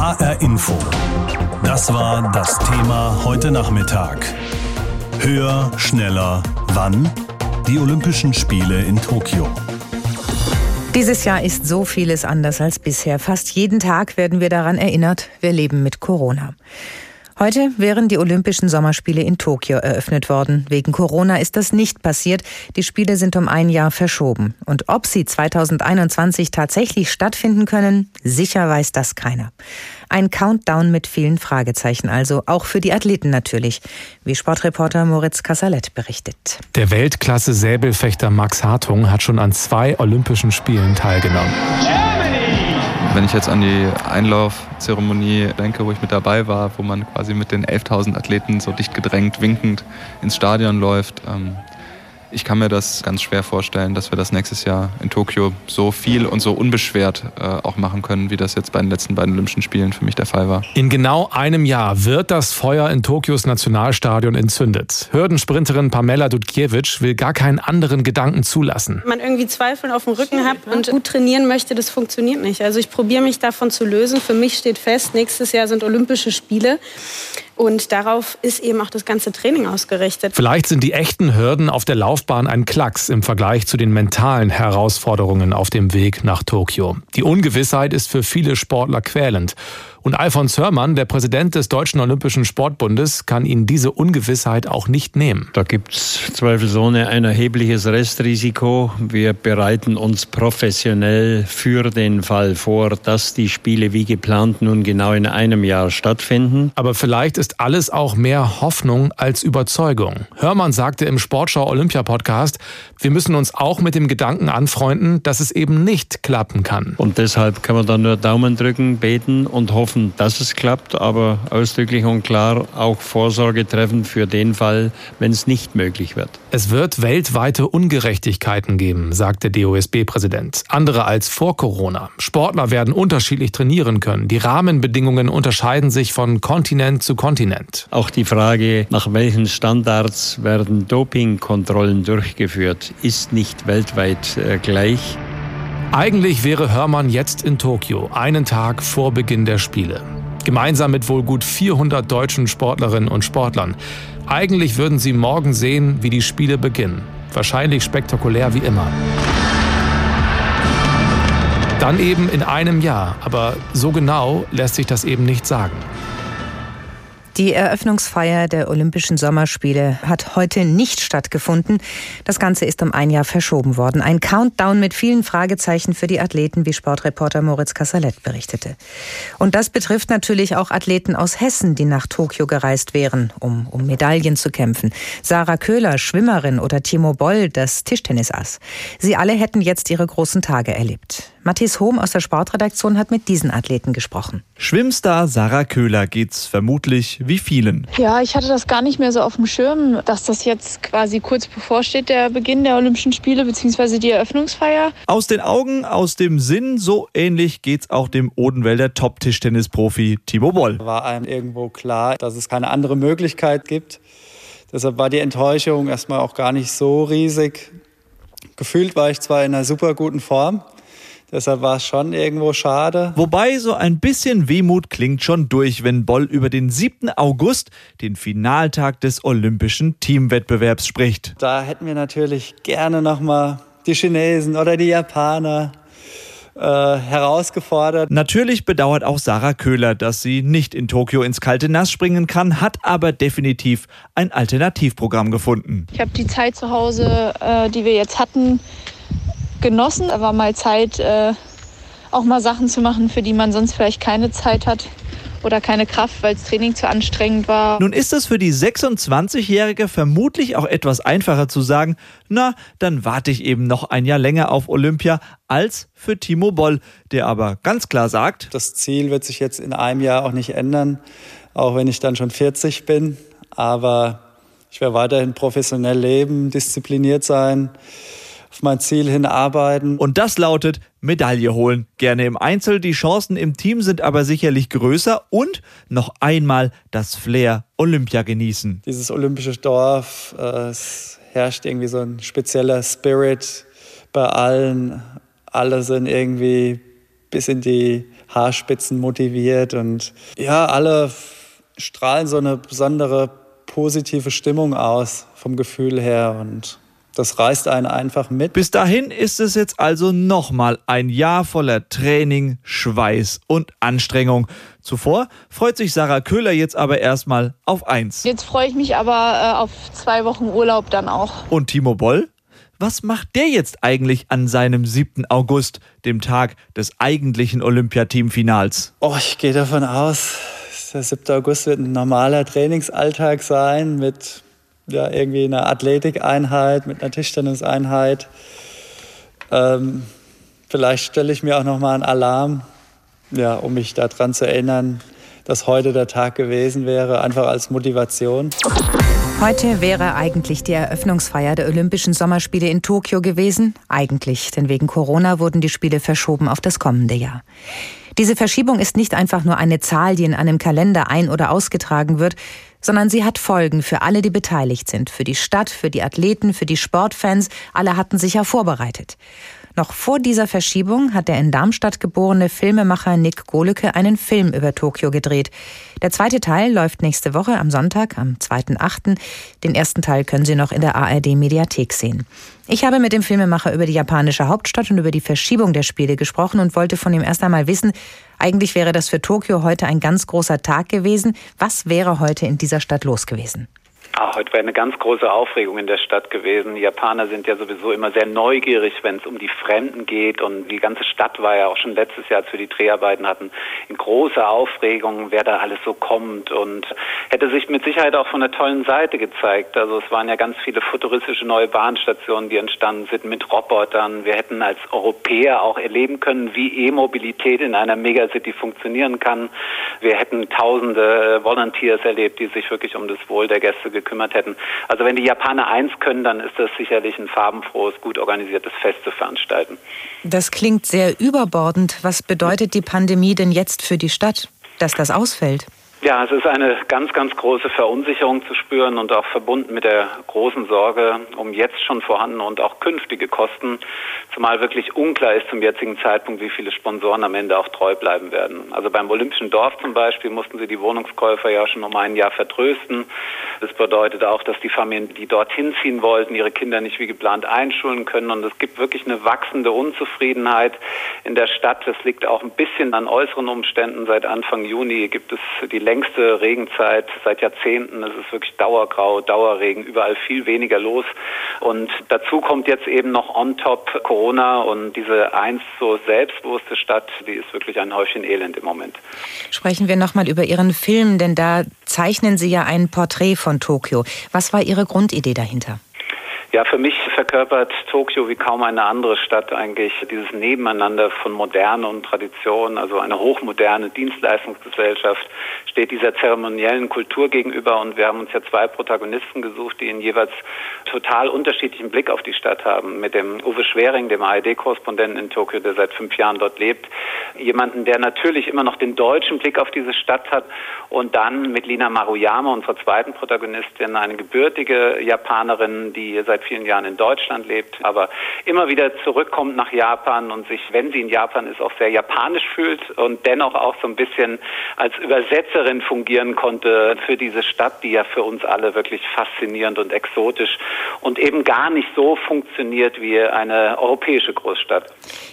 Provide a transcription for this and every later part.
HR Info. Das war das Thema heute Nachmittag. Höher, schneller, wann? Die Olympischen Spiele in Tokio. Dieses Jahr ist so vieles anders als bisher. Fast jeden Tag werden wir daran erinnert, wir leben mit Corona. Heute wären die Olympischen Sommerspiele in Tokio eröffnet worden. Wegen Corona ist das nicht passiert. Die Spiele sind um ein Jahr verschoben. Und ob sie 2021 tatsächlich stattfinden können, sicher weiß das keiner. Ein Countdown mit vielen Fragezeichen also, auch für die Athleten natürlich, wie Sportreporter Moritz Kassalet berichtet. Der Weltklasse-Säbelfechter Max Hartung hat schon an zwei Olympischen Spielen teilgenommen. Wenn ich jetzt an die Einlaufzeremonie denke, wo ich mit dabei war, wo man quasi mit den 11.000 Athleten so dicht gedrängt, winkend ins Stadion läuft, ähm, ich kann mir das ganz schwer vorstellen, dass wir das nächstes Jahr in Tokio so viel und so unbeschwert äh, auch machen können, wie das jetzt bei den letzten beiden Olympischen Spielen für mich der Fall war. In genau einem Jahr wird das Feuer in Tokios Nationalstadion entzündet. Hürdensprinterin Pamela Dudkiewicz will gar keinen anderen Gedanken zulassen. Wenn man irgendwie Zweifel auf dem Rücken hat und gut trainieren möchte, das funktioniert nicht. Also ich probiere mich davon zu lösen. Für mich steht fest, nächstes Jahr sind Olympische Spiele. Und darauf ist eben auch das ganze Training ausgerichtet. Vielleicht sind die echten Hürden auf der Laufbahn ein Klacks im Vergleich zu den mentalen Herausforderungen auf dem Weg nach Tokio. Die Ungewissheit ist für viele Sportler quälend. Und Alfons Hörmann, der Präsident des Deutschen Olympischen Sportbundes, kann ihnen diese Ungewissheit auch nicht nehmen. Da gibt es zweifelsohne ein erhebliches Restrisiko. Wir bereiten uns professionell für den Fall vor, dass die Spiele wie geplant nun genau in einem Jahr stattfinden. Aber vielleicht ist alles auch mehr Hoffnung als Überzeugung. Hörmann sagte im Sportschau Olympia Podcast, wir müssen uns auch mit dem Gedanken anfreunden, dass es eben nicht klappen kann. Und deshalb kann man dann nur Daumen drücken, beten und hoffen, hoffen, dass es klappt, aber ausdrücklich und klar auch Vorsorge treffen für den Fall, wenn es nicht möglich wird. Es wird weltweite Ungerechtigkeiten geben, sagt der DOSB-Präsident. Andere als vor Corona. Sportler werden unterschiedlich trainieren können. Die Rahmenbedingungen unterscheiden sich von Kontinent zu Kontinent. Auch die Frage, nach welchen Standards werden Dopingkontrollen durchgeführt, ist nicht weltweit äh, gleich. Eigentlich wäre Hörmann jetzt in Tokio, einen Tag vor Beginn der Spiele. Gemeinsam mit wohl gut 400 deutschen Sportlerinnen und Sportlern. Eigentlich würden sie morgen sehen, wie die Spiele beginnen. Wahrscheinlich spektakulär wie immer. Dann eben in einem Jahr, aber so genau lässt sich das eben nicht sagen. Die Eröffnungsfeier der Olympischen Sommerspiele hat heute nicht stattgefunden. Das Ganze ist um ein Jahr verschoben worden. Ein Countdown mit vielen Fragezeichen für die Athleten, wie Sportreporter Moritz Kassalet berichtete. Und das betrifft natürlich auch Athleten aus Hessen, die nach Tokio gereist wären, um um Medaillen zu kämpfen. Sarah Köhler, Schwimmerin oder Timo Boll, das Tischtennisass. Sie alle hätten jetzt ihre großen Tage erlebt. Matthias Hohm aus der Sportredaktion hat mit diesen Athleten gesprochen. Schwimmstar Sarah Köhler geht's vermutlich wie vielen. Ja, ich hatte das gar nicht mehr so auf dem Schirm, dass das jetzt quasi kurz bevorsteht, der Beginn der Olympischen Spiele bzw. die Eröffnungsfeier. Aus den Augen, aus dem Sinn, so ähnlich geht's auch dem Odenwälder Top-Tischtennisprofi Timo Boll. War einem irgendwo klar, dass es keine andere Möglichkeit gibt. Deshalb war die Enttäuschung erstmal auch gar nicht so riesig. Gefühlt war ich zwar in einer super guten Form, Deshalb war es schon irgendwo schade. Wobei so ein bisschen Wehmut klingt schon durch, wenn Boll über den 7. August, den Finaltag des Olympischen Teamwettbewerbs, spricht. Da hätten wir natürlich gerne nochmal die Chinesen oder die Japaner äh, herausgefordert. Natürlich bedauert auch Sarah Köhler, dass sie nicht in Tokio ins kalte Nass springen kann, hat aber definitiv ein Alternativprogramm gefunden. Ich habe die Zeit zu Hause, äh, die wir jetzt hatten, genossen. Da war mal Zeit, äh, auch mal Sachen zu machen, für die man sonst vielleicht keine Zeit hat oder keine Kraft, weil das Training zu anstrengend war. Nun ist es für die 26-Jährige vermutlich auch etwas einfacher zu sagen, na, dann warte ich eben noch ein Jahr länger auf Olympia, als für Timo Boll, der aber ganz klar sagt, das Ziel wird sich jetzt in einem Jahr auch nicht ändern, auch wenn ich dann schon 40 bin, aber ich werde weiterhin professionell leben, diszipliniert sein auf mein Ziel hinarbeiten. Und das lautet Medaille holen. Gerne im Einzel, die Chancen im Team sind aber sicherlich größer und noch einmal das Flair Olympia genießen. Dieses olympische Dorf, äh, es herrscht irgendwie so ein spezieller Spirit bei allen. Alle sind irgendwie bis in die Haarspitzen motiviert und ja, alle strahlen so eine besondere positive Stimmung aus vom Gefühl her und das reißt einen einfach mit. Bis dahin ist es jetzt also nochmal ein Jahr voller Training, Schweiß und Anstrengung. Zuvor freut sich Sarah Köhler jetzt aber erstmal auf eins. Jetzt freue ich mich aber äh, auf zwei Wochen Urlaub dann auch. Und Timo Boll? Was macht der jetzt eigentlich an seinem 7. August, dem Tag des eigentlichen Olympiateamfinals? Oh, ich gehe davon aus, der 7. August wird ein normaler Trainingsalltag sein mit ja, irgendwie einer Athletikeinheit, mit einer Tischtenniseinheit. Ähm, vielleicht stelle ich mir auch noch mal einen Alarm, ja, um mich daran zu erinnern, dass heute der Tag gewesen wäre, einfach als Motivation. Heute wäre eigentlich die Eröffnungsfeier der Olympischen Sommerspiele in Tokio gewesen. Eigentlich, denn wegen Corona wurden die Spiele verschoben auf das kommende Jahr. Diese Verschiebung ist nicht einfach nur eine Zahl, die in einem Kalender ein- oder ausgetragen wird, sondern sie hat Folgen für alle, die beteiligt sind, für die Stadt, für die Athleten, für die Sportfans. Alle hatten sich ja vorbereitet. Noch vor dieser Verschiebung hat der in Darmstadt geborene Filmemacher Nick Golecke einen Film über Tokio gedreht. Der zweite Teil läuft nächste Woche am Sonntag, am 2.8. Den ersten Teil können Sie noch in der ARD Mediathek sehen. Ich habe mit dem Filmemacher über die japanische Hauptstadt und über die Verschiebung der Spiele gesprochen und wollte von ihm erst einmal wissen, eigentlich wäre das für Tokio heute ein ganz großer Tag gewesen. Was wäre heute in dieser Stadt los gewesen? Ah, heute wäre eine ganz große Aufregung in der Stadt gewesen. Die Japaner sind ja sowieso immer sehr neugierig, wenn es um die Fremden geht. Und die ganze Stadt war ja auch schon letztes Jahr, als wir die Dreharbeiten hatten, in großer Aufregung, wer da alles so kommt. Und hätte sich mit Sicherheit auch von einer tollen Seite gezeigt. Also es waren ja ganz viele futuristische neue Bahnstationen, die entstanden sind mit Robotern. Wir hätten als Europäer auch erleben können, wie E-Mobilität in einer Megacity funktionieren kann. Wir hätten tausende Volunteers erlebt, die sich wirklich um das Wohl der Gäste gekümmert hätten. Also wenn die Japaner eins können, dann ist das sicherlich ein farbenfrohes, gut organisiertes Fest zu veranstalten. Das klingt sehr überbordend. Was bedeutet die Pandemie denn jetzt für die Stadt, dass das ausfällt? Ja, es ist eine ganz, ganz große Verunsicherung zu spüren und auch verbunden mit der großen Sorge um jetzt schon vorhandene und auch künftige Kosten, zumal wirklich unklar ist zum jetzigen Zeitpunkt, wie viele Sponsoren am Ende auch treu bleiben werden. Also beim Olympischen Dorf zum Beispiel mussten sie die Wohnungskäufer ja schon um ein Jahr vertrösten. Das bedeutet auch, dass die Familien, die dorthin ziehen wollten, ihre Kinder nicht wie geplant einschulen können. Und es gibt wirklich eine wachsende Unzufriedenheit in der Stadt. Das liegt auch ein bisschen an äußeren Umständen. Seit Anfang Juni gibt es die längste Regenzeit seit Jahrzehnten. Es ist wirklich Dauergrau, Dauerregen, überall viel weniger los. Und dazu kommt jetzt eben noch on top Corona und diese einst so selbstbewusste Stadt, die ist wirklich ein Häufchen Elend im Moment. Sprechen wir nochmal über Ihren Film, denn da zeichnen Sie ja ein Porträt von Tokio. Was war Ihre Grundidee dahinter? Ja, für mich verkörpert Tokio wie kaum eine andere Stadt eigentlich dieses Nebeneinander von Moderne und Tradition, also eine hochmoderne Dienstleistungsgesellschaft steht dieser zeremoniellen Kultur gegenüber. Und wir haben uns ja zwei Protagonisten gesucht, die einen jeweils total unterschiedlichen Blick auf die Stadt haben. Mit dem Uwe Schwering, dem ARD-Korrespondenten in Tokio, der seit fünf Jahren dort lebt, jemanden, der natürlich immer noch den deutschen Blick auf diese Stadt hat. Und dann mit Lina Maruyama, unserer zweiten Protagonistin, eine gebürtige Japanerin, die seit vielen Jahren in Deutschland lebt, aber immer wieder zurückkommt nach Japan und sich, wenn sie in Japan ist, auch sehr japanisch fühlt und dennoch auch so ein bisschen als Übersetzerin fungieren konnte für diese Stadt, die ja für uns alle wirklich faszinierend und exotisch und eben gar nicht so funktioniert wie eine europäische Großstadt.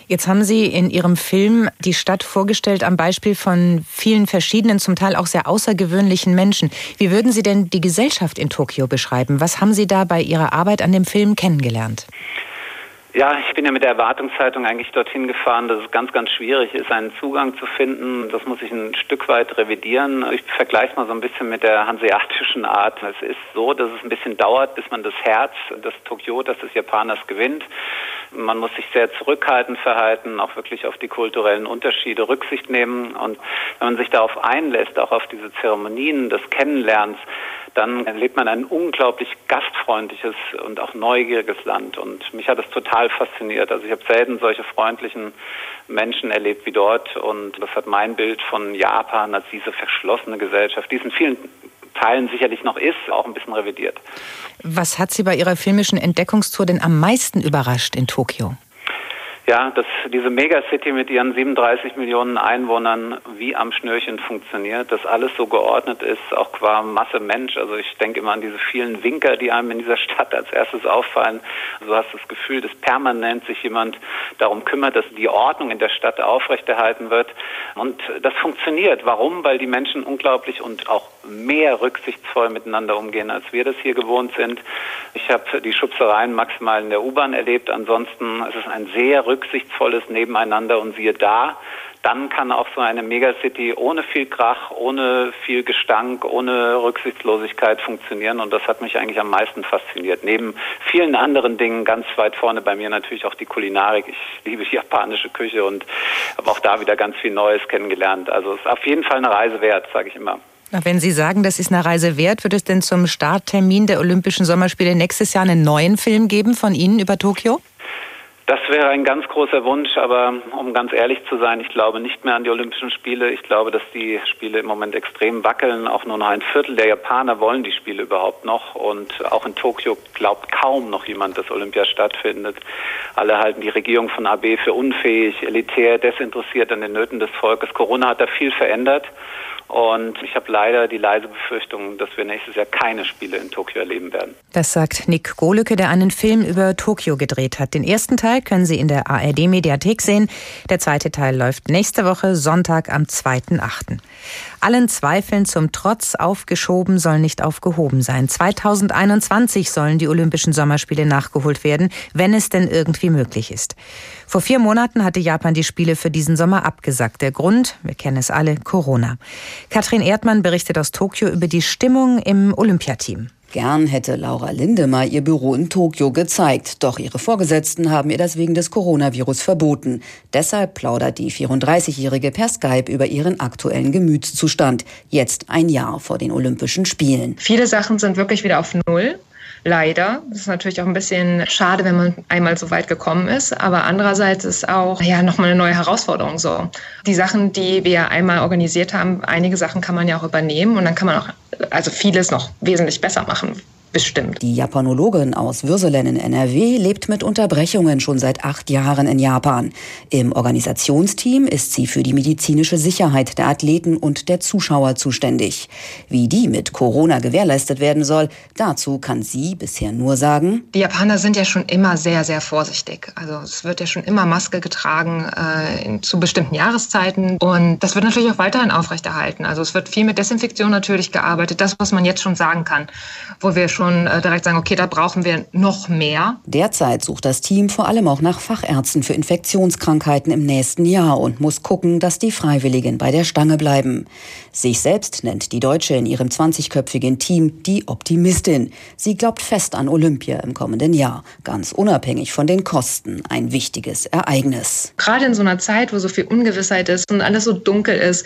Jetzt haben Sie in Ihrem Film die Stadt vorgestellt am Beispiel von vielen verschiedenen, zum Teil auch sehr außergewöhnlichen Menschen. Wie würden Sie denn die Gesellschaft in Tokio beschreiben? Was haben Sie da bei Ihrer Arbeit an dem Film kennengelernt? Ja, ich bin ja mit der Erwartungszeitung eigentlich dorthin gefahren, dass es ganz, ganz schwierig ist, einen Zugang zu finden. Das muss ich ein Stück weit revidieren. Ich vergleiche mal so ein bisschen mit der hanseatischen Art. Es ist so, dass es ein bisschen dauert, bis man das Herz, das Tokio, das des Japaners gewinnt. Man muss sich sehr zurückhaltend verhalten, auch wirklich auf die kulturellen Unterschiede Rücksicht nehmen. Und wenn man sich darauf einlässt, auch auf diese Zeremonien des Kennenlernens, dann erlebt man ein unglaublich gastfreundliches und auch neugieriges Land. Und mich hat es total fasziniert. Also ich habe selten solche freundlichen Menschen erlebt wie dort. Und das hat mein Bild von Japan als diese verschlossene Gesellschaft, die es in vielen Teilen sicherlich noch ist, auch ein bisschen revidiert. Was hat Sie bei Ihrer filmischen Entdeckungstour denn am meisten überrascht in Tokio? Ja, dass diese Megacity mit ihren 37 Millionen Einwohnern wie am Schnürchen funktioniert, dass alles so geordnet ist, auch qua Masse Mensch. Also ich denke immer an diese vielen Winker, die einem in dieser Stadt als erstes auffallen. Du hast das Gefühl, dass permanent sich jemand darum kümmert, dass die Ordnung in der Stadt aufrechterhalten wird. Und das funktioniert. Warum? Weil die Menschen unglaublich und auch mehr rücksichtsvoll miteinander umgehen, als wir das hier gewohnt sind. Ich habe die Schubsereien maximal in der U-Bahn erlebt. Ansonsten ist es ein sehr rücksichtsvolles Nebeneinander und siehe da, dann kann auch so eine Megacity ohne viel Krach, ohne viel Gestank, ohne Rücksichtslosigkeit funktionieren. Und das hat mich eigentlich am meisten fasziniert. Neben vielen anderen Dingen ganz weit vorne bei mir natürlich auch die Kulinarik. Ich liebe die japanische Küche und habe auch da wieder ganz viel Neues kennengelernt. Also es ist auf jeden Fall eine Reise wert, sage ich immer. Wenn Sie sagen, das ist eine Reise wert, wird es denn zum Starttermin der Olympischen Sommerspiele nächstes Jahr einen neuen Film geben von Ihnen über Tokio? Das wäre ein ganz großer Wunsch, aber um ganz ehrlich zu sein, ich glaube nicht mehr an die Olympischen Spiele. Ich glaube, dass die Spiele im Moment extrem wackeln. Auch nur noch ein Viertel der Japaner wollen die Spiele überhaupt noch. Und auch in Tokio glaubt kaum noch jemand, dass Olympia stattfindet. Alle halten die Regierung von AB für unfähig, elitär, desinteressiert an den Nöten des Volkes. Corona hat da viel verändert. Und ich habe leider die leise Befürchtung, dass wir nächstes Jahr keine Spiele in Tokio erleben werden. Das sagt Nick Gohlücke, der einen Film über Tokio gedreht hat. Den ersten Teil können Sie in der ARD-Mediathek sehen. Der zweite Teil läuft nächste Woche Sonntag am 2.8. Allen Zweifeln zum Trotz aufgeschoben soll nicht aufgehoben sein. 2021 sollen die Olympischen Sommerspiele nachgeholt werden, wenn es denn irgendwie möglich ist. Vor vier Monaten hatte Japan die Spiele für diesen Sommer abgesagt. Der Grund, wir kennen es alle, Corona. Katrin Erdmann berichtet aus Tokio über die Stimmung im Olympiateam. Gern hätte Laura Lindemer ihr Büro in Tokio gezeigt, doch ihre Vorgesetzten haben ihr das wegen des Coronavirus verboten. Deshalb plaudert die 34-Jährige per Skype über ihren aktuellen Gemütszustand, jetzt ein Jahr vor den Olympischen Spielen. Viele Sachen sind wirklich wieder auf Null. Leider. Das ist natürlich auch ein bisschen schade, wenn man einmal so weit gekommen ist. Aber andererseits ist auch ja nochmal eine neue Herausforderung so. Die Sachen, die wir einmal organisiert haben, einige Sachen kann man ja auch übernehmen und dann kann man auch also vieles noch wesentlich besser machen bestimmt. Die Japanologin aus Würselen in NRW lebt mit Unterbrechungen schon seit acht Jahren in Japan. Im Organisationsteam ist sie für die medizinische Sicherheit der Athleten und der Zuschauer zuständig. Wie die mit Corona gewährleistet werden soll, dazu kann sie bisher nur sagen. Die Japaner sind ja schon immer sehr, sehr vorsichtig. Also es wird ja schon immer Maske getragen äh, zu bestimmten Jahreszeiten und das wird natürlich auch weiterhin aufrechterhalten. Also es wird viel mit Desinfektion natürlich gearbeitet, das, was man jetzt schon sagen kann, wo wir schon äh, direkt sagen, okay, da brauchen wir noch mehr. Derzeit sucht das Team vor allem auch nach Fachärzten für Infektionskrankheiten im nächsten Jahr und muss gucken, dass die Freiwilligen bei der Stange bleiben. Sich selbst nennt die Deutsche in ihrem 20-köpfigen Team die Optimistin. Sie glaubt fest an Olympia im kommenden Jahr, ganz unabhängig von den Kosten. Ein wichtiges Ereignis. Gerade in so einer Zeit, wo so viel Ungewissheit ist und alles so dunkel ist,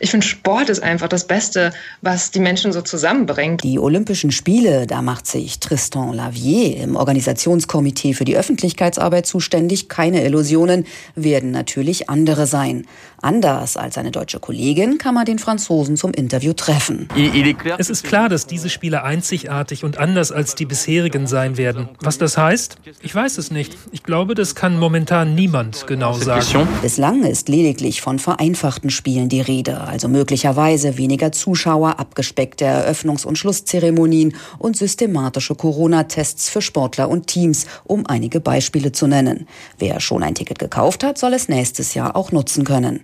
ich finde, Sport ist einfach das Beste, was die Menschen so zusammenbringt. Die Olympischen Spiele, da macht sich Tristan Lavier im Organisationskomitee für die Öffentlichkeitsarbeit zuständig. Keine Illusionen werden natürlich andere sein. Anders als seine deutsche Kollegin kann man den Franzosen zum Interview treffen. Es ist klar, dass diese Spiele einzigartig und anders als die bisherigen sein werden. Was das heißt? Ich weiß es nicht. Ich glaube, das kann momentan niemand genau sagen. Bislang ist lediglich von vereinfachten Spielen die Rede, also möglicherweise weniger Zuschauer, abgespeckte Eröffnungs- und Schlusszeremonien und systematische Corona-Tests für Sportler und Teams, um einige Beispiele zu nennen. Wer schon ein Ticket gekauft hat, soll es nächstes Jahr auch nutzen können.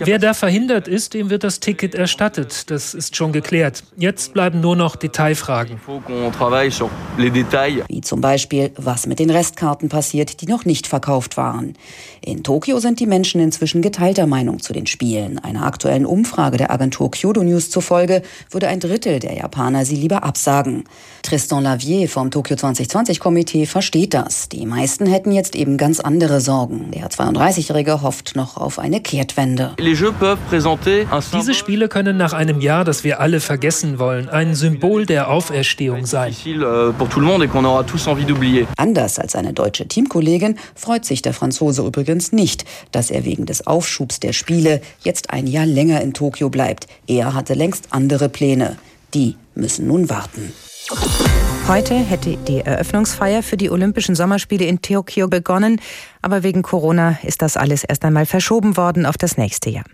Wer da verhindert ist, dem wird das Ticket erstattet. Das ist schon geklärt. Jetzt bleiben nur noch Detailfragen. Wie zum Beispiel, was mit den Restkarten passiert, die noch nicht verkauft waren. In Tokio sind die Menschen inzwischen geteilter Meinung zu den Spielen. Einer aktuellen Umfrage der Agentur Kyodo News zufolge würde ein Drittel der Japaner sie lieber absagen. Tristan Lavier vom Tokio 2020 Komitee versteht das. Die meisten hätten jetzt eben ganz andere Sorgen. Der 32-Jährige hofft noch auf eine Kehrtwende. Diese Spiele können nach einem Jahr, das wir alle vergessen wollen, ein Symbol der Auferstehung sein. Anders als seine deutsche Teamkollegin freut sich der Franzose übrigens nicht, dass er wegen des Aufschubs der Spiele jetzt ein Jahr länger in Tokio bleibt. Er hatte längst andere Pläne. Die müssen nun warten. Heute hätte die Eröffnungsfeier für die Olympischen Sommerspiele in Tokio begonnen, aber wegen Corona ist das alles erst einmal verschoben worden auf das nächste Jahr.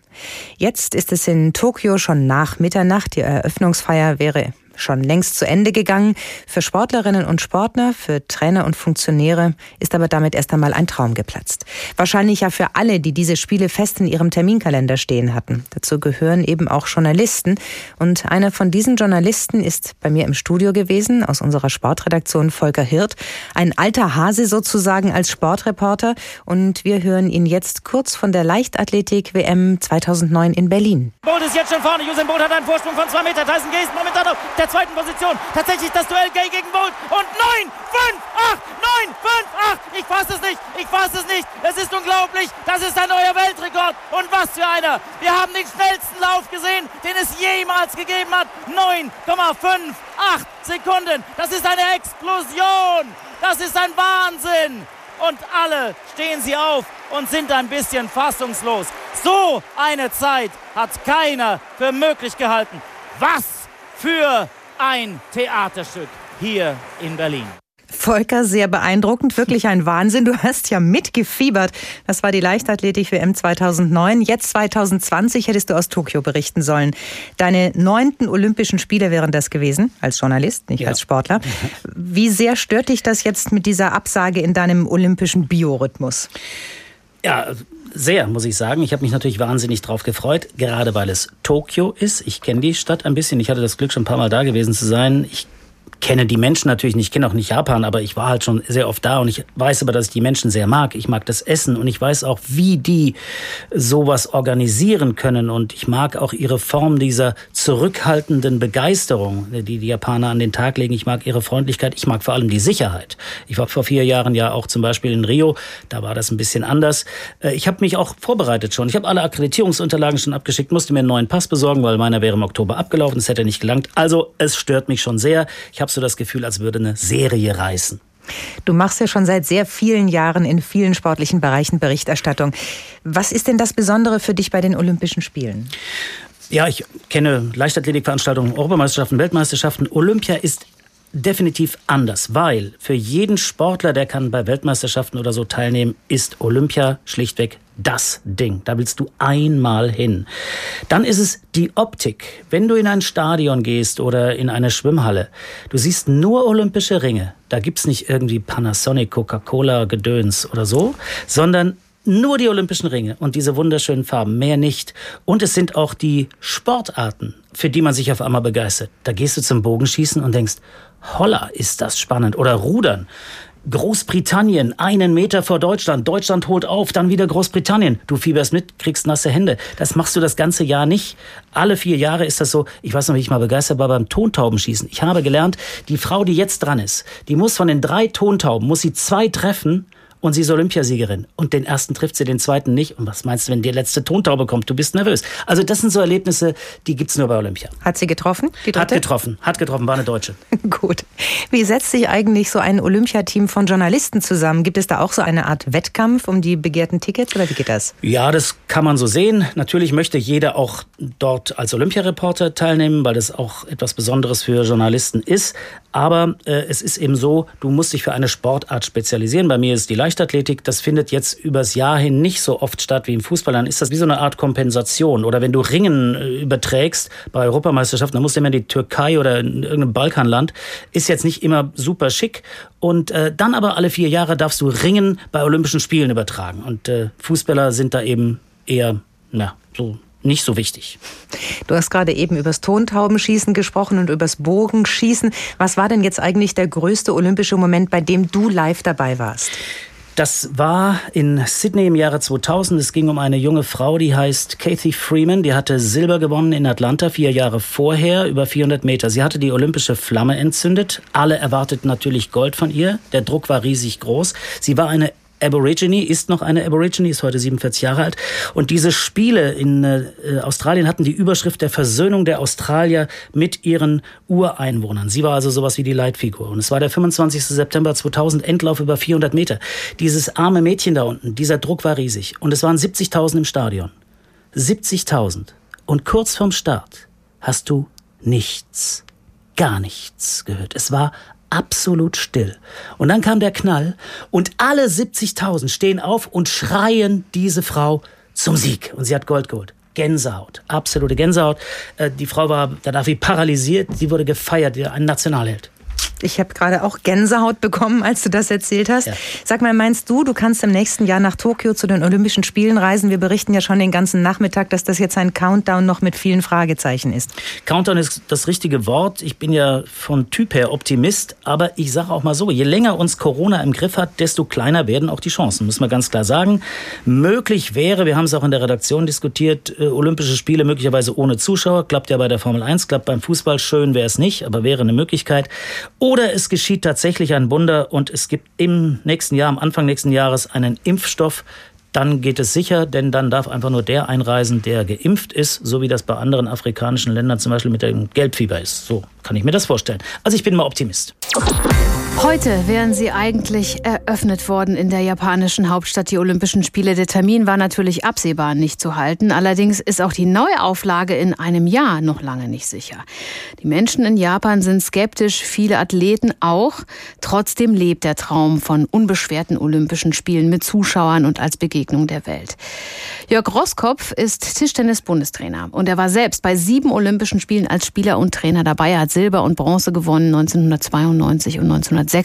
Jetzt ist es in Tokio schon nach Mitternacht. Die Eröffnungsfeier wäre schon längst zu Ende gegangen. Für Sportlerinnen und Sportler, für Trainer und Funktionäre ist aber damit erst einmal ein Traum geplatzt. Wahrscheinlich ja für alle, die diese Spiele fest in ihrem Terminkalender stehen hatten. Dazu gehören eben auch Journalisten. Und einer von diesen Journalisten ist bei mir im Studio gewesen, aus unserer Sportredaktion Volker Hirt. Ein alter Hase sozusagen als Sportreporter. Und wir hören ihn jetzt kurz von der Leichtathletik-WM 2009 in Berlin. Bolt ist jetzt schon vorne. Usain Bolt hat einen Vorsprung von zwei Meter. Tyson Gay ist momentan auf der zweiten Position. Tatsächlich das Duell Gay gegen Bolt. Und 9, 5, 8, 9, 5, 8. Ich fasse es nicht. Ich fasse es nicht. Es ist unglaublich. Das ist ein neuer Weltrekord. Und was für einer. Wir haben den schnellsten Lauf gesehen, den es jemals gegeben hat. 9,58 Sekunden. Das ist eine Explosion. Das ist ein Wahnsinn. Und alle stehen sie auf und sind ein bisschen fassungslos. So eine Zeit hat keiner für möglich gehalten. Was für ein Theaterstück hier in Berlin. Volker, sehr beeindruckend, wirklich ein Wahnsinn. Du hast ja mitgefiebert. Das war die Leichtathletik-WM 2009. Jetzt 2020 hättest du aus Tokio berichten sollen. Deine neunten Olympischen Spiele wären das gewesen, als Journalist, nicht ja. als Sportler. Wie sehr stört dich das jetzt mit dieser Absage in deinem olympischen Biorhythmus? Ja, sehr, muss ich sagen. Ich habe mich natürlich wahnsinnig drauf gefreut, gerade weil es Tokio ist. Ich kenne die Stadt ein bisschen. Ich hatte das Glück, schon ein paar Mal da gewesen zu sein. Ich kenne die Menschen natürlich nicht, ich kenne auch nicht Japan, aber ich war halt schon sehr oft da und ich weiß aber, dass ich die Menschen sehr mag. Ich mag das Essen und ich weiß auch, wie die sowas organisieren können und ich mag auch ihre Form dieser zurückhaltenden Begeisterung, die die Japaner an den Tag legen. Ich mag ihre Freundlichkeit, ich mag vor allem die Sicherheit. Ich war vor vier Jahren ja auch zum Beispiel in Rio, da war das ein bisschen anders. Äh, ich habe mich auch vorbereitet schon. Ich habe alle Akkreditierungsunterlagen schon abgeschickt, musste mir einen neuen Pass besorgen, weil meiner wäre im Oktober abgelaufen, es hätte nicht gelangt. Also es stört mich schon sehr. Ich habe so das Gefühl, als würde eine Serie reißen. Du machst ja schon seit sehr vielen Jahren in vielen sportlichen Bereichen Berichterstattung. Was ist denn das Besondere für dich bei den Olympischen Spielen? Ja, ich kenne Leichtathletikveranstaltungen, Europameisterschaften, Weltmeisterschaften. Olympia ist definitiv anders, weil für jeden Sportler, der kann bei Weltmeisterschaften oder so teilnehmen, ist Olympia schlichtweg das Ding. Da willst du einmal hin. Dann ist es die Optik. Wenn du in ein Stadion gehst oder in eine Schwimmhalle, du siehst nur olympische Ringe. Da gibt's nicht irgendwie Panasonic, Coca-Cola, Gedöns oder so, sondern nur die olympischen Ringe und diese wunderschönen Farben, mehr nicht. Und es sind auch die Sportarten, für die man sich auf einmal begeistert. Da gehst du zum Bogenschießen und denkst, holla, ist das spannend. Oder Rudern. Großbritannien, einen Meter vor Deutschland. Deutschland holt auf, dann wieder Großbritannien. Du fieberst mit, kriegst nasse Hände. Das machst du das ganze Jahr nicht. Alle vier Jahre ist das so. Ich weiß noch, wie ich mal begeistert war beim Tontaubenschießen. Ich habe gelernt, die Frau, die jetzt dran ist, die muss von den drei Tontauben, muss sie zwei treffen und sie ist Olympiasiegerin. Und den ersten trifft sie, den zweiten nicht. Und was meinst du, wenn die letzte Tontaube kommt? Du bist nervös. Also das sind so Erlebnisse, die gibt's nur bei Olympia. Hat sie getroffen? Hat getroffen, hat getroffen, war eine Deutsche. Gut. Wie setzt sich eigentlich so ein Olympiateam von Journalisten zusammen? Gibt es da auch so eine Art Wettkampf um die begehrten Tickets oder wie geht das? Ja, das kann man so sehen. Natürlich möchte jeder auch dort als Olympiareporter teilnehmen, weil das auch etwas Besonderes für Journalisten ist. Aber äh, es ist eben so, du musst dich für eine Sportart spezialisieren. Bei mir ist die Leichtathletik. Das findet jetzt übers Jahr hin nicht so oft statt wie im Fußball. Dann ist das wie so eine Art Kompensation. Oder wenn du Ringen äh, überträgst bei Europameisterschaften, dann musst du immer in die Türkei oder in irgendein Balkanland. Ist jetzt nicht immer super schick. Und äh, dann aber alle vier Jahre darfst du Ringen bei Olympischen Spielen übertragen. Und äh, Fußballer sind da eben eher, na, so nicht so wichtig. Du hast gerade eben übers Tontaubenschießen gesprochen und übers Bogenschießen. Was war denn jetzt eigentlich der größte olympische Moment, bei dem du live dabei warst? Das war in Sydney im Jahre 2000. Es ging um eine junge Frau, die heißt Kathy Freeman. Die hatte Silber gewonnen in Atlanta vier Jahre vorher über 400 Meter. Sie hatte die olympische Flamme entzündet. Alle erwarteten natürlich Gold von ihr. Der Druck war riesig groß. Sie war eine Aborigine, ist noch eine Aborigine, ist heute 47 Jahre alt. Und diese Spiele in äh, Australien hatten die Überschrift der Versöhnung der Australier mit ihren Ureinwohnern. Sie war also sowas wie die Leitfigur. Und es war der 25. September 2000, Endlauf über 400 Meter. Dieses arme Mädchen da unten, dieser Druck war riesig. Und es waren 70.000 im Stadion. 70.000. Und kurz vorm Start hast du nichts gar nichts gehört. Es war absolut still. Und dann kam der Knall und alle 70.000 stehen auf und schreien diese Frau zum Sieg. Und sie hat Gold geholt. Gänsehaut, absolute Gänsehaut. Äh, die Frau war danach wie paralysiert, sie wurde gefeiert, ein Nationalheld. Ich habe gerade auch Gänsehaut bekommen, als du das erzählt hast. Ja. Sag mal, meinst du, du kannst im nächsten Jahr nach Tokio zu den Olympischen Spielen reisen? Wir berichten ja schon den ganzen Nachmittag, dass das jetzt ein Countdown noch mit vielen Fragezeichen ist. Countdown ist das richtige Wort. Ich bin ja von Typ her Optimist, aber ich sage auch mal so, je länger uns Corona im Griff hat, desto kleiner werden auch die Chancen, muss man ganz klar sagen. Möglich wäre, wir haben es auch in der Redaktion diskutiert, äh, Olympische Spiele möglicherweise ohne Zuschauer. Klappt ja bei der Formel 1, klappt beim Fußball schön wäre es nicht, aber wäre eine Möglichkeit. Oder es geschieht tatsächlich ein Wunder und es gibt im nächsten Jahr, am Anfang nächsten Jahres, einen Impfstoff, dann geht es sicher, denn dann darf einfach nur der einreisen, der geimpft ist, so wie das bei anderen afrikanischen Ländern zum Beispiel mit dem Gelbfieber ist. So kann ich mir das vorstellen. Also ich bin mal Optimist. Heute wären sie eigentlich eröffnet worden in der japanischen Hauptstadt, die Olympischen Spiele. Der Termin war natürlich absehbar nicht zu halten. Allerdings ist auch die Neuauflage in einem Jahr noch lange nicht sicher. Die Menschen in Japan sind skeptisch, viele Athleten auch. Trotzdem lebt der Traum von unbeschwerten Olympischen Spielen mit Zuschauern und als Begegnung der Welt. Jörg Roskopf ist Tischtennis-Bundestrainer und er war selbst bei sieben Olympischen Spielen als Spieler und Trainer dabei. Er hat Silber und Bronze gewonnen 1992 und 1996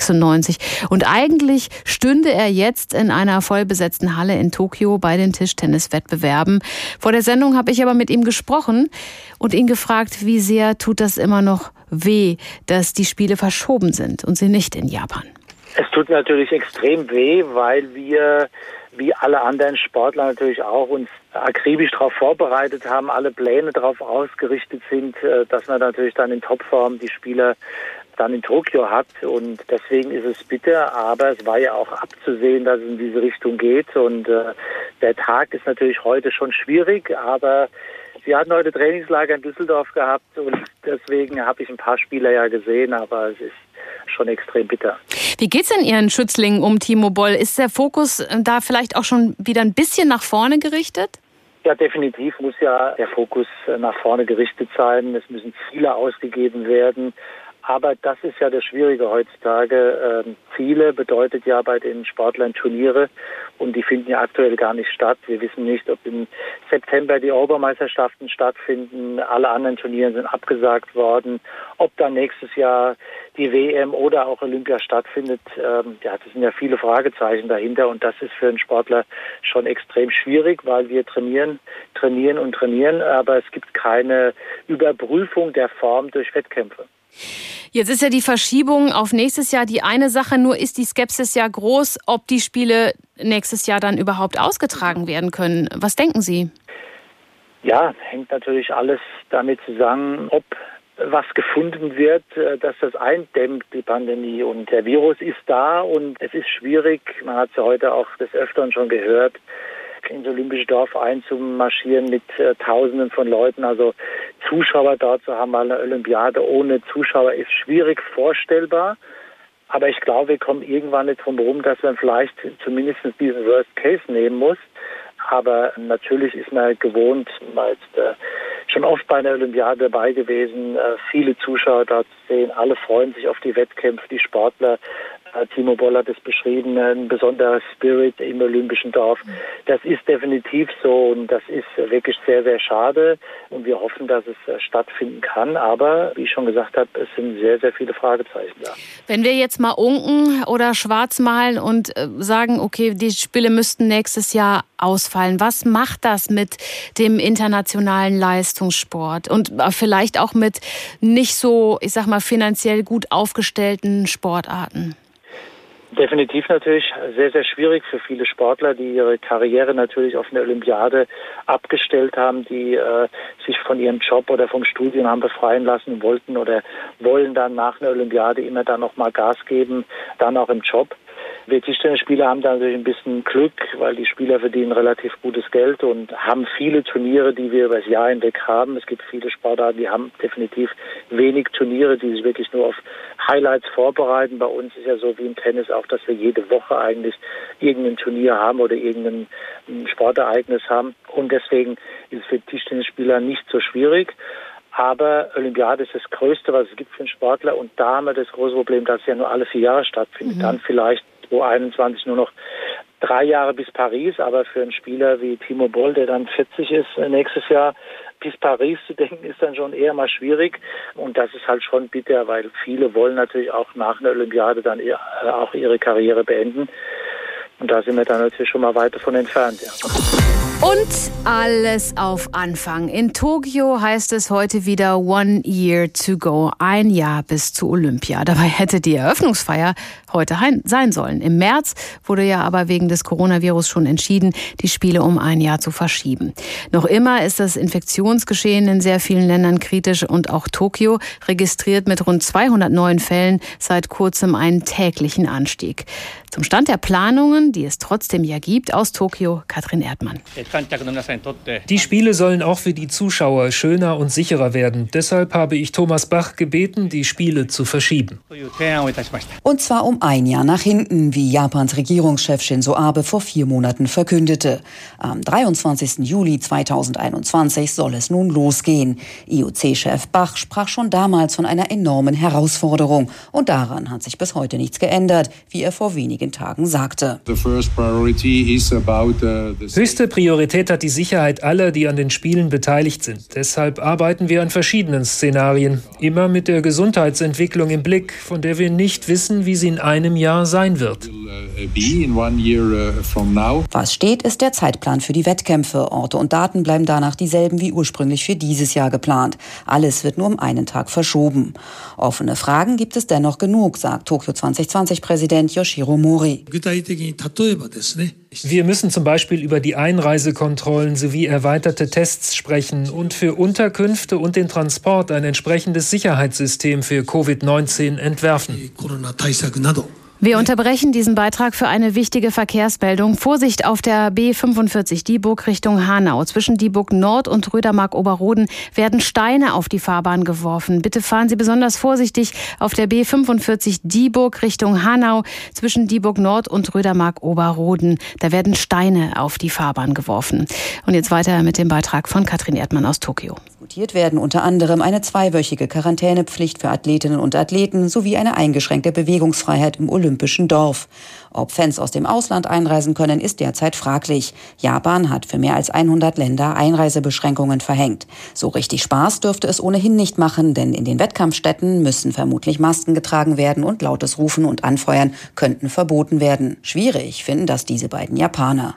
und eigentlich stünde er jetzt in einer vollbesetzten Halle in Tokio bei den Tischtenniswettbewerben. Vor der Sendung habe ich aber mit ihm gesprochen und ihn gefragt, wie sehr tut das immer noch weh, dass die Spiele verschoben sind und sie nicht in Japan. Es tut natürlich extrem weh, weil wir wie alle anderen Sportler natürlich auch uns akribisch darauf vorbereitet haben, alle Pläne darauf ausgerichtet sind, äh, dass man natürlich dann in Topform die Spieler dann in Tokio hat. Und deswegen ist es bitter, aber es war ja auch abzusehen, dass es in diese Richtung geht. Und äh, der Tag ist natürlich heute schon schwierig, aber Sie hatten heute Trainingslager in Düsseldorf gehabt und deswegen habe ich ein paar Spieler ja gesehen, aber es ist schon extrem bitter. Wie geht es denn Ihren Schützlingen um Timo Boll? Ist der Fokus äh, da vielleicht auch schon wieder ein bisschen nach vorne gerichtet? Ja, definitiv muss ja der Fokus äh, nach vorne gerichtet sein. Es müssen Ziele ausgegeben werden. Aber das ist ja das Schwierige heutzutage. Ähm, Ziele bedeutet ja bei den Sportlern Turniere und die finden ja aktuell gar nicht statt. Wir wissen nicht, ob im September die Europameisterschaften stattfinden. Alle anderen Turniere sind abgesagt worden. Ob dann nächstes Jahr die WM oder auch Olympia stattfindet, ähm, ja, das sind ja viele Fragezeichen dahinter und das ist für einen Sportler schon extrem schwierig, weil wir trainieren, trainieren und trainieren, aber es gibt keine Überprüfung der Form durch Wettkämpfe. Jetzt ist ja die Verschiebung auf nächstes Jahr die eine Sache, nur ist die Skepsis ja groß, ob die Spiele nächstes Jahr dann überhaupt ausgetragen werden können. Was denken Sie? Ja, hängt natürlich alles damit zusammen, ob was gefunden wird, äh, dass das eindämmt, die Pandemie. Und der Virus ist da und es ist schwierig. Man hat es ja heute auch des Öfteren schon gehört, ins Olympische Dorf einzumarschieren mit äh, Tausenden von Leuten. Also Zuschauer dort zu haben, weil eine Olympiade ohne Zuschauer ist schwierig vorstellbar. Aber ich glaube, wir kommen irgendwann nicht drum herum, dass man vielleicht zumindest diesen Worst Case nehmen muss. Aber natürlich ist man gewohnt, mal äh, schon oft bei einer Olympiade dabei gewesen, äh, viele Zuschauer da zu sehen. Alle freuen sich auf die Wettkämpfe, die Sportler. Äh, Timo Boll hat es beschrieben, ein besonderer Spirit im Olympischen Dorf. Das ist definitiv so und das ist wirklich sehr, sehr schade und wir hoffen, dass es äh, stattfinden kann. Aber wie ich schon gesagt habe, es sind sehr, sehr viele Fragezeichen da. Wenn wir jetzt mal unken oder schwarz malen und äh, sagen, okay, die Spiele müssten nächstes Jahr ausfallen, was macht das mit dem internationalen Leistungssport und vielleicht auch mit nicht so, ich sag mal, finanziell gut aufgestellten Sportarten? Definitiv natürlich sehr, sehr schwierig für viele Sportler, die ihre Karriere natürlich auf eine Olympiade abgestellt haben, die äh, sich von ihrem Job oder vom Studium haben befreien lassen wollten oder wollen dann nach einer Olympiade immer dann nochmal Gas geben, dann auch im Job. Wir Tischtennisspieler haben da natürlich ein bisschen Glück, weil die Spieler verdienen relativ gutes Geld und haben viele Turniere, die wir über das Jahr hinweg haben. Es gibt viele Sportarten, die haben definitiv wenig Turniere, die sich wirklich nur auf Highlights vorbereiten. Bei uns ist ja so wie im Tennis auch, dass wir jede Woche eigentlich irgendein Turnier haben oder irgendein Sportereignis haben. Und deswegen ist es für Tischtennisspieler nicht so schwierig. Aber Olympiade ist das Größte, was es gibt für einen Sportler. Und da haben wir das große Problem, dass es ja nur alle vier Jahre stattfindet. Mhm. Dann vielleicht 2021 nur noch drei Jahre bis Paris. Aber für einen Spieler wie Timo Boll, der dann 40 ist äh, nächstes Jahr, bis Paris zu denken, ist dann schon eher mal schwierig. Und das ist halt schon bitter, weil viele wollen natürlich auch nach einer Olympiade dann äh, auch ihre Karriere beenden. Und da sind wir dann natürlich schon mal weit davon entfernt. Ja. Und alles auf Anfang. In Tokio heißt es heute wieder One Year to Go. Ein Jahr bis zu Olympia. Dabei hätte die Eröffnungsfeier heute sein sollen. Im März wurde ja aber wegen des Coronavirus schon entschieden, die Spiele um ein Jahr zu verschieben. Noch immer ist das Infektionsgeschehen in sehr vielen Ländern kritisch und auch Tokio registriert mit rund 200 neuen Fällen seit kurzem einen täglichen Anstieg. Zum Stand der Planungen, die es trotzdem ja gibt, aus Tokio, Katrin Erdmann. Die Spiele sollen auch für die Zuschauer schöner und sicherer werden. Deshalb habe ich Thomas Bach gebeten, die Spiele zu verschieben. Und zwar um ein Jahr nach hinten, wie Japans Regierungschef Shinzo Abe vor vier Monaten verkündete. Am 23. Juli 2021 soll es nun losgehen. IOC-Chef Bach sprach schon damals von einer enormen Herausforderung. Und daran hat sich bis heute nichts geändert, wie er vor wenigen Tagen sagte. Uh, Höchste Priorität hat die Sicherheit aller, die an den Spielen beteiligt sind. Deshalb arbeiten wir an verschiedenen Szenarien, immer mit der Gesundheitsentwicklung im Blick, von der wir nicht wissen, wie sie in einem Jahr sein wird. Was steht, ist der Zeitplan für die Wettkämpfe. Orte und Daten bleiben danach dieselben wie ursprünglich für dieses Jahr geplant. Alles wird nur um einen Tag verschoben. Offene Fragen gibt es dennoch genug, sagt Tokio 2020-Präsident Yoshiro Mori. Wir müssen zum Beispiel über die Einreisekontrollen sowie erweiterte Tests sprechen und für Unterkünfte und den Transport ein entsprechendes Sicherheitssystem für Covid-19 entwerfen. Wir unterbrechen diesen Beitrag für eine wichtige Verkehrsmeldung. Vorsicht auf der B45 Dieburg Richtung Hanau. Zwischen Dieburg Nord und Rödermark-Oberroden werden Steine auf die Fahrbahn geworfen. Bitte fahren Sie besonders vorsichtig auf der B45 Dieburg Richtung Hanau. Zwischen Dieburg Nord und Rödermark-Oberroden. Da werden Steine auf die Fahrbahn geworfen. Und jetzt weiter mit dem Beitrag von Katrin Erdmann aus Tokio. Diskutiert werden unter anderem eine zweiwöchige Quarantänepflicht für Athletinnen und Athleten sowie eine eingeschränkte Bewegungsfreiheit im Olympischen Dorf. Ob Fans aus dem Ausland einreisen können, ist derzeit fraglich. Japan hat für mehr als 100 Länder Einreisebeschränkungen verhängt. So richtig Spaß dürfte es ohnehin nicht machen, denn in den Wettkampfstätten müssen vermutlich Masken getragen werden und lautes Rufen und Anfeuern könnten verboten werden. Schwierig finden das diese beiden Japaner.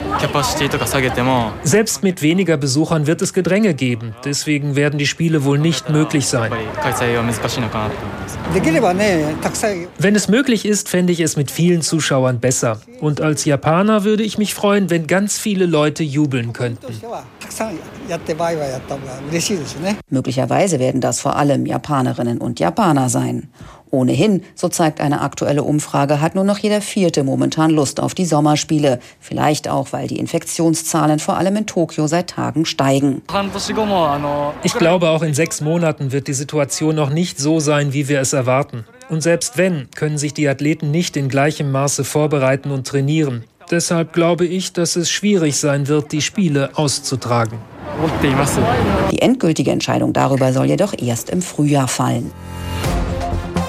Selbst mit weniger Besuchern wird es Gedränge geben. Deswegen werden die Spiele wohl nicht möglich sein. Wenn es möglich ist, fände ich es mit vielen Zuschauern besser. Und als Japaner würde ich mich freuen, wenn ganz viele Leute jubeln könnten. Möglicherweise werden das vor allem Japanerinnen und Japaner sein. Ohnehin, so zeigt eine aktuelle Umfrage, hat nur noch jeder Vierte momentan Lust auf die Sommerspiele. Vielleicht auch, weil die Infektionszahlen vor allem in Tokio seit Tagen steigen. Ich glaube, auch in sechs Monaten wird die Situation noch nicht so sein, wie wir es erwarten. Und selbst wenn, können sich die Athleten nicht in gleichem Maße vorbereiten und trainieren. Deshalb glaube ich, dass es schwierig sein wird, die Spiele auszutragen. Die endgültige Entscheidung darüber soll jedoch erst im Frühjahr fallen.